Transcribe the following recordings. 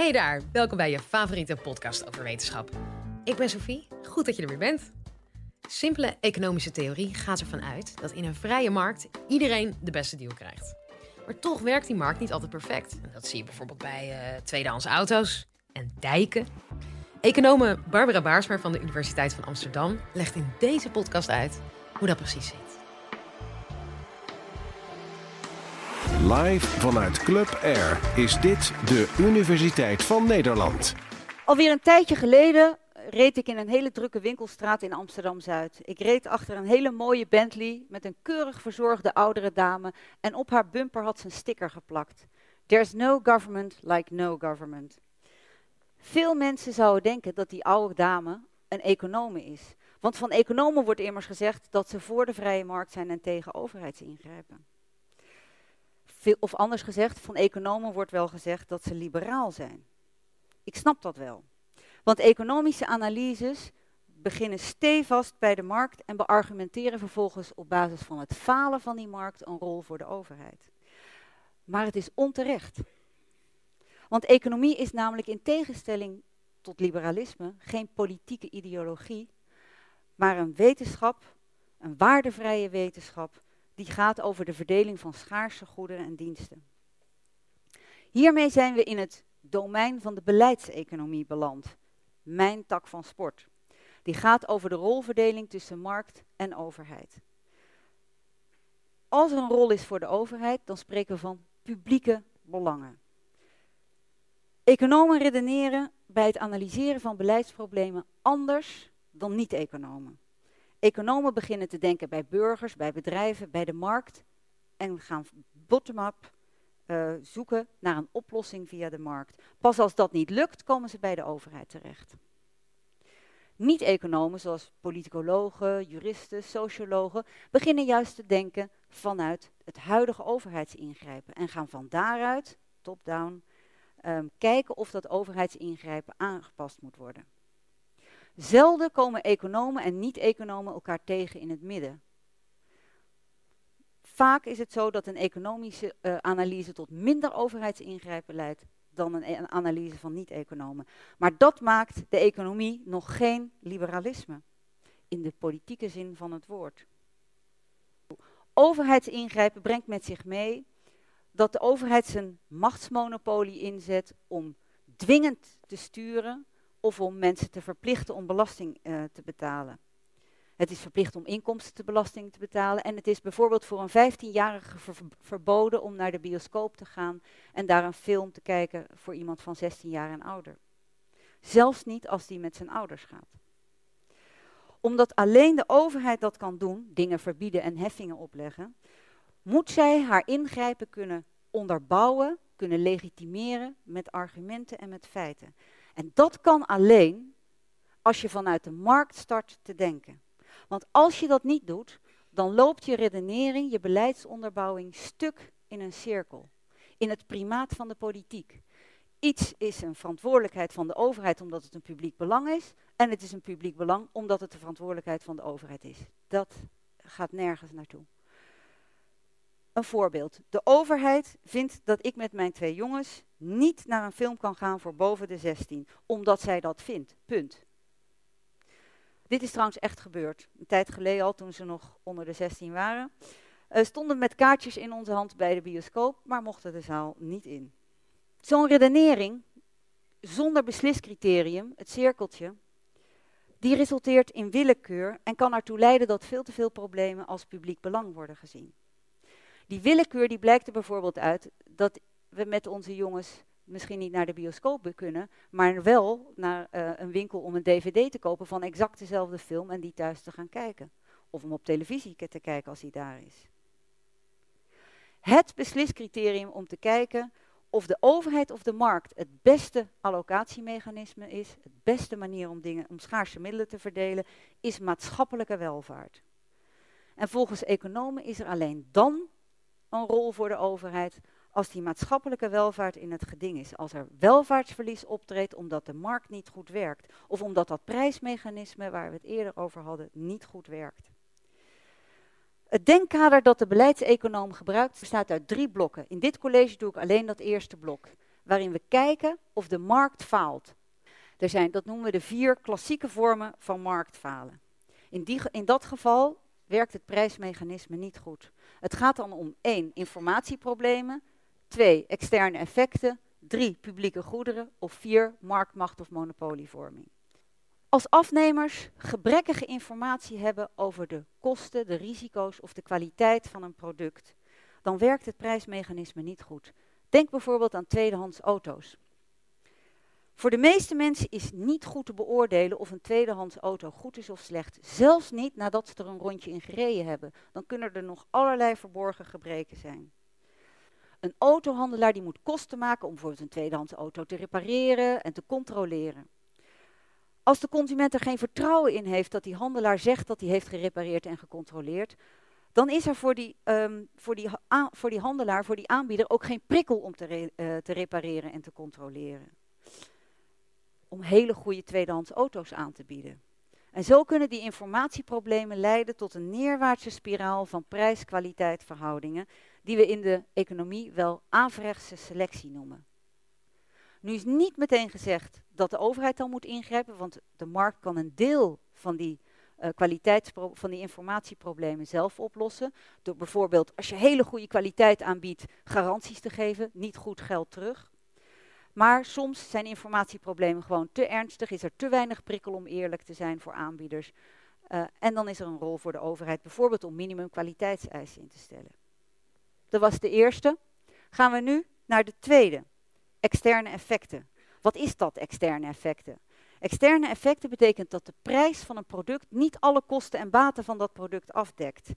Hey daar, welkom bij je favoriete podcast over wetenschap. Ik ben Sophie, goed dat je er weer bent. Simpele economische theorie gaat ervan uit dat in een vrije markt iedereen de beste deal krijgt. Maar toch werkt die markt niet altijd perfect. En dat zie je bijvoorbeeld bij uh, tweedehands auto's en dijken. Econome Barbara Baarsma van de Universiteit van Amsterdam legt in deze podcast uit hoe dat precies zit. Live vanuit Club Air is dit de Universiteit van Nederland. Alweer een tijdje geleden reed ik in een hele drukke winkelstraat in Amsterdam-Zuid. Ik reed achter een hele mooie Bentley met een keurig verzorgde oudere dame en op haar bumper had ze een sticker geplakt. There's no government like no government. Veel mensen zouden denken dat die oude dame een econome is. Want van economen wordt immers gezegd dat ze voor de vrije markt zijn en tegen overheidsingrijpen. Of anders gezegd, van economen wordt wel gezegd dat ze liberaal zijn. Ik snap dat wel. Want economische analyses beginnen stevast bij de markt en beargumenteren vervolgens op basis van het falen van die markt een rol voor de overheid. Maar het is onterecht. Want economie is namelijk in tegenstelling tot liberalisme geen politieke ideologie, maar een wetenschap, een waardevrije wetenschap die gaat over de verdeling van schaarse goederen en diensten. Hiermee zijn we in het domein van de beleidseconomie beland, mijn tak van sport. Die gaat over de rolverdeling tussen markt en overheid. Als er een rol is voor de overheid, dan spreken we van publieke belangen. Economen redeneren bij het analyseren van beleidsproblemen anders dan niet-economen. Economen beginnen te denken bij burgers, bij bedrijven, bij de markt en gaan bottom-up uh, zoeken naar een oplossing via de markt. Pas als dat niet lukt, komen ze bij de overheid terecht. Niet-economen, zoals politicologen, juristen, sociologen, beginnen juist te denken vanuit het huidige overheidsingrijpen en gaan van daaruit, top-down, um, kijken of dat overheidsingrijpen aangepast moet worden. Zelden komen economen en niet-economen elkaar tegen in het midden. Vaak is het zo dat een economische uh, analyse tot minder overheidsingrijpen leidt dan een, een analyse van niet-economen. Maar dat maakt de economie nog geen liberalisme, in de politieke zin van het woord. Overheidsingrijpen brengt met zich mee dat de overheid zijn machtsmonopolie inzet om dwingend te sturen of om mensen te verplichten om belasting uh, te betalen. Het is verplicht om inkomstenbelasting te betalen. En het is bijvoorbeeld voor een 15-jarige verboden om naar de bioscoop te gaan en daar een film te kijken voor iemand van 16 jaar en ouder. Zelfs niet als die met zijn ouders gaat. Omdat alleen de overheid dat kan doen, dingen verbieden en heffingen opleggen, moet zij haar ingrijpen kunnen onderbouwen, kunnen legitimeren met argumenten en met feiten. En dat kan alleen als je vanuit de markt start te denken. Want als je dat niet doet, dan loopt je redenering, je beleidsonderbouwing stuk in een cirkel. In het primaat van de politiek. Iets is een verantwoordelijkheid van de overheid omdat het een publiek belang is. En het is een publiek belang omdat het de verantwoordelijkheid van de overheid is. Dat gaat nergens naartoe. Een voorbeeld. De overheid vindt dat ik met mijn twee jongens niet naar een film kan gaan voor boven de 16, omdat zij dat vindt. Punt. Dit is trouwens echt gebeurd. Een tijd geleden al, toen ze nog onder de 16 waren. Uh, stonden met kaartjes in onze hand bij de bioscoop, maar mochten de zaal niet in. Zo'n redenering, zonder besliscriterium, het cirkeltje, die resulteert in willekeur en kan ertoe leiden dat veel te veel problemen als publiek belang worden gezien. Die willekeur die blijkt er bijvoorbeeld uit dat we met onze jongens misschien niet naar de bioscoop kunnen, maar wel naar uh, een winkel om een dvd te kopen van exact dezelfde film en die thuis te gaan kijken. Of om op televisie te kijken als die daar is. Het besliscriterium om te kijken of de overheid of de markt het beste allocatiemechanisme is, het beste manier om, dingen, om schaarse middelen te verdelen, is maatschappelijke welvaart. En volgens economen is er alleen dan een rol voor de overheid als die maatschappelijke welvaart in het geding is. Als er welvaartsverlies optreedt omdat de markt niet goed werkt. Of omdat dat prijsmechanisme waar we het eerder over hadden niet goed werkt. Het denkkader dat de beleidseconoom gebruikt bestaat uit drie blokken. In dit college doe ik alleen dat eerste blok. waarin we kijken of de markt faalt. Er zijn, dat noemen we de vier klassieke vormen van marktfalen. In, die, in dat geval werkt het prijsmechanisme niet goed. Het gaat dan om één, informatieproblemen, twee, externe effecten, drie, publieke goederen of vier, marktmacht of monopolievorming. Als afnemers gebrekkige informatie hebben over de kosten, de risico's of de kwaliteit van een product, dan werkt het prijsmechanisme niet goed. Denk bijvoorbeeld aan tweedehands auto's. Voor de meeste mensen is niet goed te beoordelen of een tweedehands auto goed is of slecht. Zelfs niet nadat ze er een rondje in gereden hebben. Dan kunnen er nog allerlei verborgen gebreken zijn. Een autohandelaar die moet kosten maken om bijvoorbeeld een tweedehands auto te repareren en te controleren. Als de consument er geen vertrouwen in heeft dat die handelaar zegt dat hij heeft gerepareerd en gecontroleerd, dan is er voor die, um, voor die, voor die handelaar, voor die aanbieder ook geen prikkel om te, uh, te repareren en te controleren. Om hele goede tweedehands auto's aan te bieden. En zo kunnen die informatieproblemen leiden tot een neerwaartse spiraal van prijs-kwaliteit verhoudingen, die we in de economie wel averechtse selectie noemen. Nu is niet meteen gezegd dat de overheid dan moet ingrijpen, want de markt kan een deel van die uh, van die informatieproblemen zelf oplossen. Door bijvoorbeeld, als je hele goede kwaliteit aanbiedt, garanties te geven, niet goed geld terug. Maar soms zijn informatieproblemen gewoon te ernstig, is er te weinig prikkel om eerlijk te zijn voor aanbieders. Uh, en dan is er een rol voor de overheid, bijvoorbeeld om minimum kwaliteitseisen in te stellen. Dat was de eerste. Gaan we nu naar de tweede. Externe effecten. Wat is dat, externe effecten? Externe effecten betekent dat de prijs van een product niet alle kosten en baten van dat product afdekt.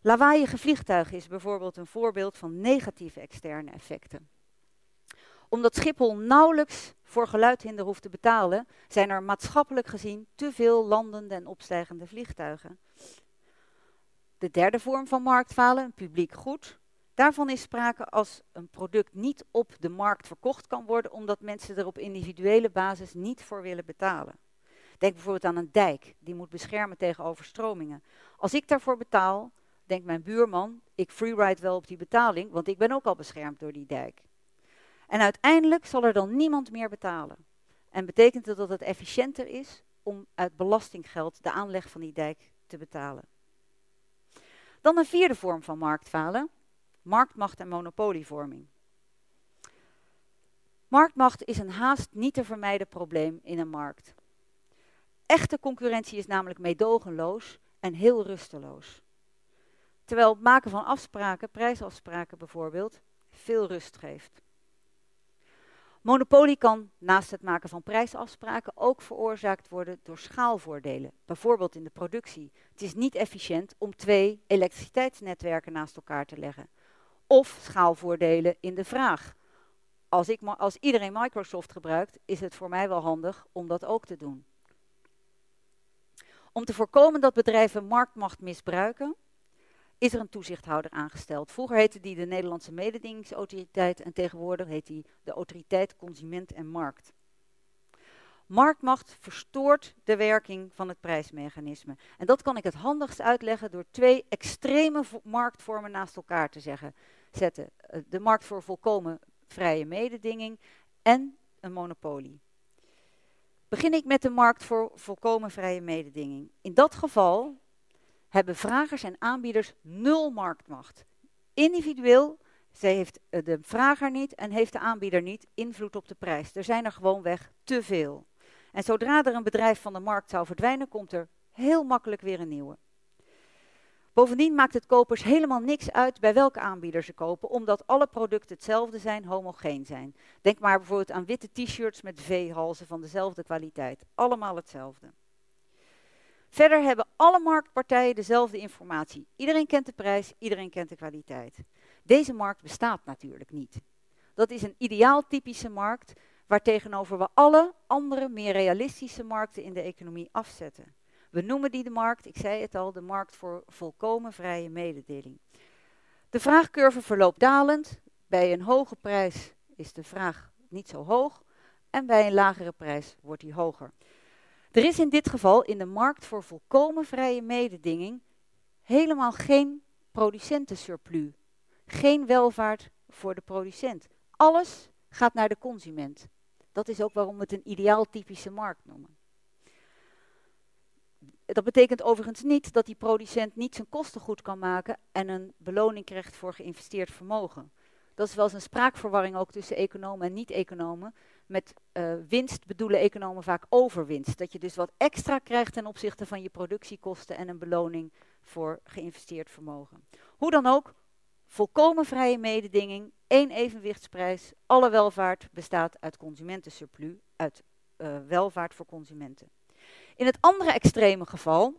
Lawaaiige vliegtuigen is bijvoorbeeld een voorbeeld van negatieve externe effecten. Omdat Schiphol nauwelijks voor geluidhinder hoeft te betalen, zijn er maatschappelijk gezien te veel landende en opstijgende vliegtuigen. De derde vorm van marktfalen, een publiek goed, Daarvan is sprake als een product niet op de markt verkocht kan worden, omdat mensen er op individuele basis niet voor willen betalen. Denk bijvoorbeeld aan een dijk, die moet beschermen tegen overstromingen. Als ik daarvoor betaal, denkt mijn buurman, ik freeride wel op die betaling, want ik ben ook al beschermd door die dijk. En uiteindelijk zal er dan niemand meer betalen. En betekent dat dat het efficiënter is om uit belastinggeld de aanleg van die dijk te betalen. Dan een vierde vorm van marktfalen, marktmacht en monopolievorming. Marktmacht is een haast niet te vermijden probleem in een markt. Echte concurrentie is namelijk meedogenloos en heel rusteloos. Terwijl het maken van afspraken, prijsafspraken bijvoorbeeld, veel rust geeft. Monopolie kan naast het maken van prijsafspraken ook veroorzaakt worden door schaalvoordelen, bijvoorbeeld in de productie. Het is niet efficiënt om twee elektriciteitsnetwerken naast elkaar te leggen of schaalvoordelen in de vraag. Als, ik, als iedereen Microsoft gebruikt, is het voor mij wel handig om dat ook te doen. Om te voorkomen dat bedrijven marktmacht misbruiken, is er een toezichthouder aangesteld. Vroeger heette die de Nederlandse Mededingingsautoriteit en tegenwoordig heet die de Autoriteit Consument en Markt. Marktmacht verstoort de werking van het prijsmechanisme. En dat kan ik het handigst uitleggen door twee extreme marktvormen naast elkaar te zeggen zetten. Eh, de markt voor volkomen vrije mededinging en een monopolie. Begin ik met de markt voor volkomen vrije mededinging. In dat geval hebben vragers en aanbieders nul marktmacht. Individueel zij heeft eh, de vrager niet en heeft de aanbieder niet invloed op de prijs. Er zijn er gewoonweg te veel. En zodra er een bedrijf van de markt zou verdwijnen, komt er heel makkelijk weer een nieuwe. Bovendien maakt het kopers helemaal niks uit bij welke aanbieder ze kopen, omdat alle producten hetzelfde zijn, homogeen zijn. Denk maar bijvoorbeeld aan witte t-shirts met V-halzen van dezelfde kwaliteit. Allemaal hetzelfde. Verder hebben alle marktpartijen dezelfde informatie. Iedereen kent de prijs, iedereen kent de kwaliteit. Deze markt bestaat natuurlijk niet. Dat is een ideaal typische markt waartegenover we alle andere, meer realistische markten in de economie afzetten. We noemen die de markt, ik zei het al, de markt voor volkomen vrije mededeling. De vraagcurve verloopt dalend. Bij een hoge prijs is de vraag niet zo hoog en bij een lagere prijs wordt die hoger. Er is in dit geval in de markt voor volkomen vrije mededinging helemaal geen producentensurplus. Geen welvaart voor de producent. Alles gaat naar de consument. Dat is ook waarom we het een ideaaltypische markt noemen. Dat betekent overigens niet dat die producent niet zijn kosten goed kan maken en een beloning krijgt voor geïnvesteerd vermogen. Dat is wel eens een spraakverwarring ook tussen economen en niet-economen. Met uh, winst bedoelen economen vaak overwinst. Dat je dus wat extra krijgt ten opzichte van je productiekosten en een beloning voor geïnvesteerd vermogen. Hoe dan ook, volkomen vrije mededinging, één evenwichtsprijs, alle welvaart bestaat uit consumentensurplus, uit uh, welvaart voor consumenten. In het andere extreme geval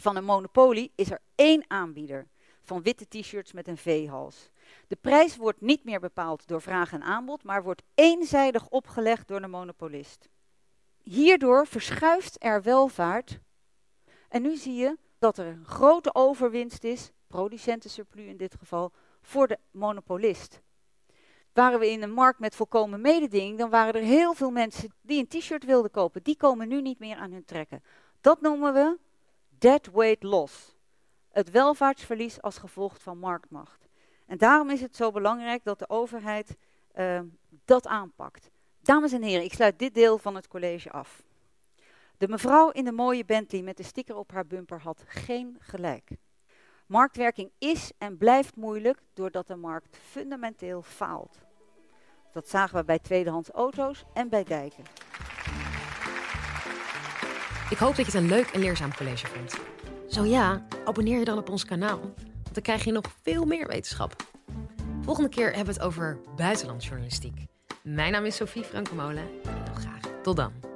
van een monopolie is er één aanbieder van witte t-shirts met een V-hals. De prijs wordt niet meer bepaald door vraag en aanbod, maar wordt eenzijdig opgelegd door de monopolist. Hierdoor verschuift er welvaart. En nu zie je dat er een grote overwinst is, producentensurplus in dit geval, voor de monopolist. Waren we in een markt met volkomen mededinging, dan waren er heel veel mensen die een t-shirt wilden kopen. Die komen nu niet meer aan hun trekken. Dat noemen we dead weight loss. Het welvaartsverlies als gevolg van marktmacht. En daarom is het zo belangrijk dat de overheid uh, dat aanpakt. Dames en heren, ik sluit dit deel van het college af. De mevrouw in de mooie Bentley met de sticker op haar bumper had geen gelijk. Marktwerking is en blijft moeilijk doordat de markt fundamenteel faalt. Dat zagen we bij tweedehands auto's en bij dijken. Ik hoop dat je het een leuk en leerzaam college vond. Zo ja, abonneer je dan op ons kanaal, dan krijg je nog veel meer wetenschap. Volgende keer hebben we het over buitenlandjournalistiek. Mijn naam is Sophie Frankemolen en graag tot dan.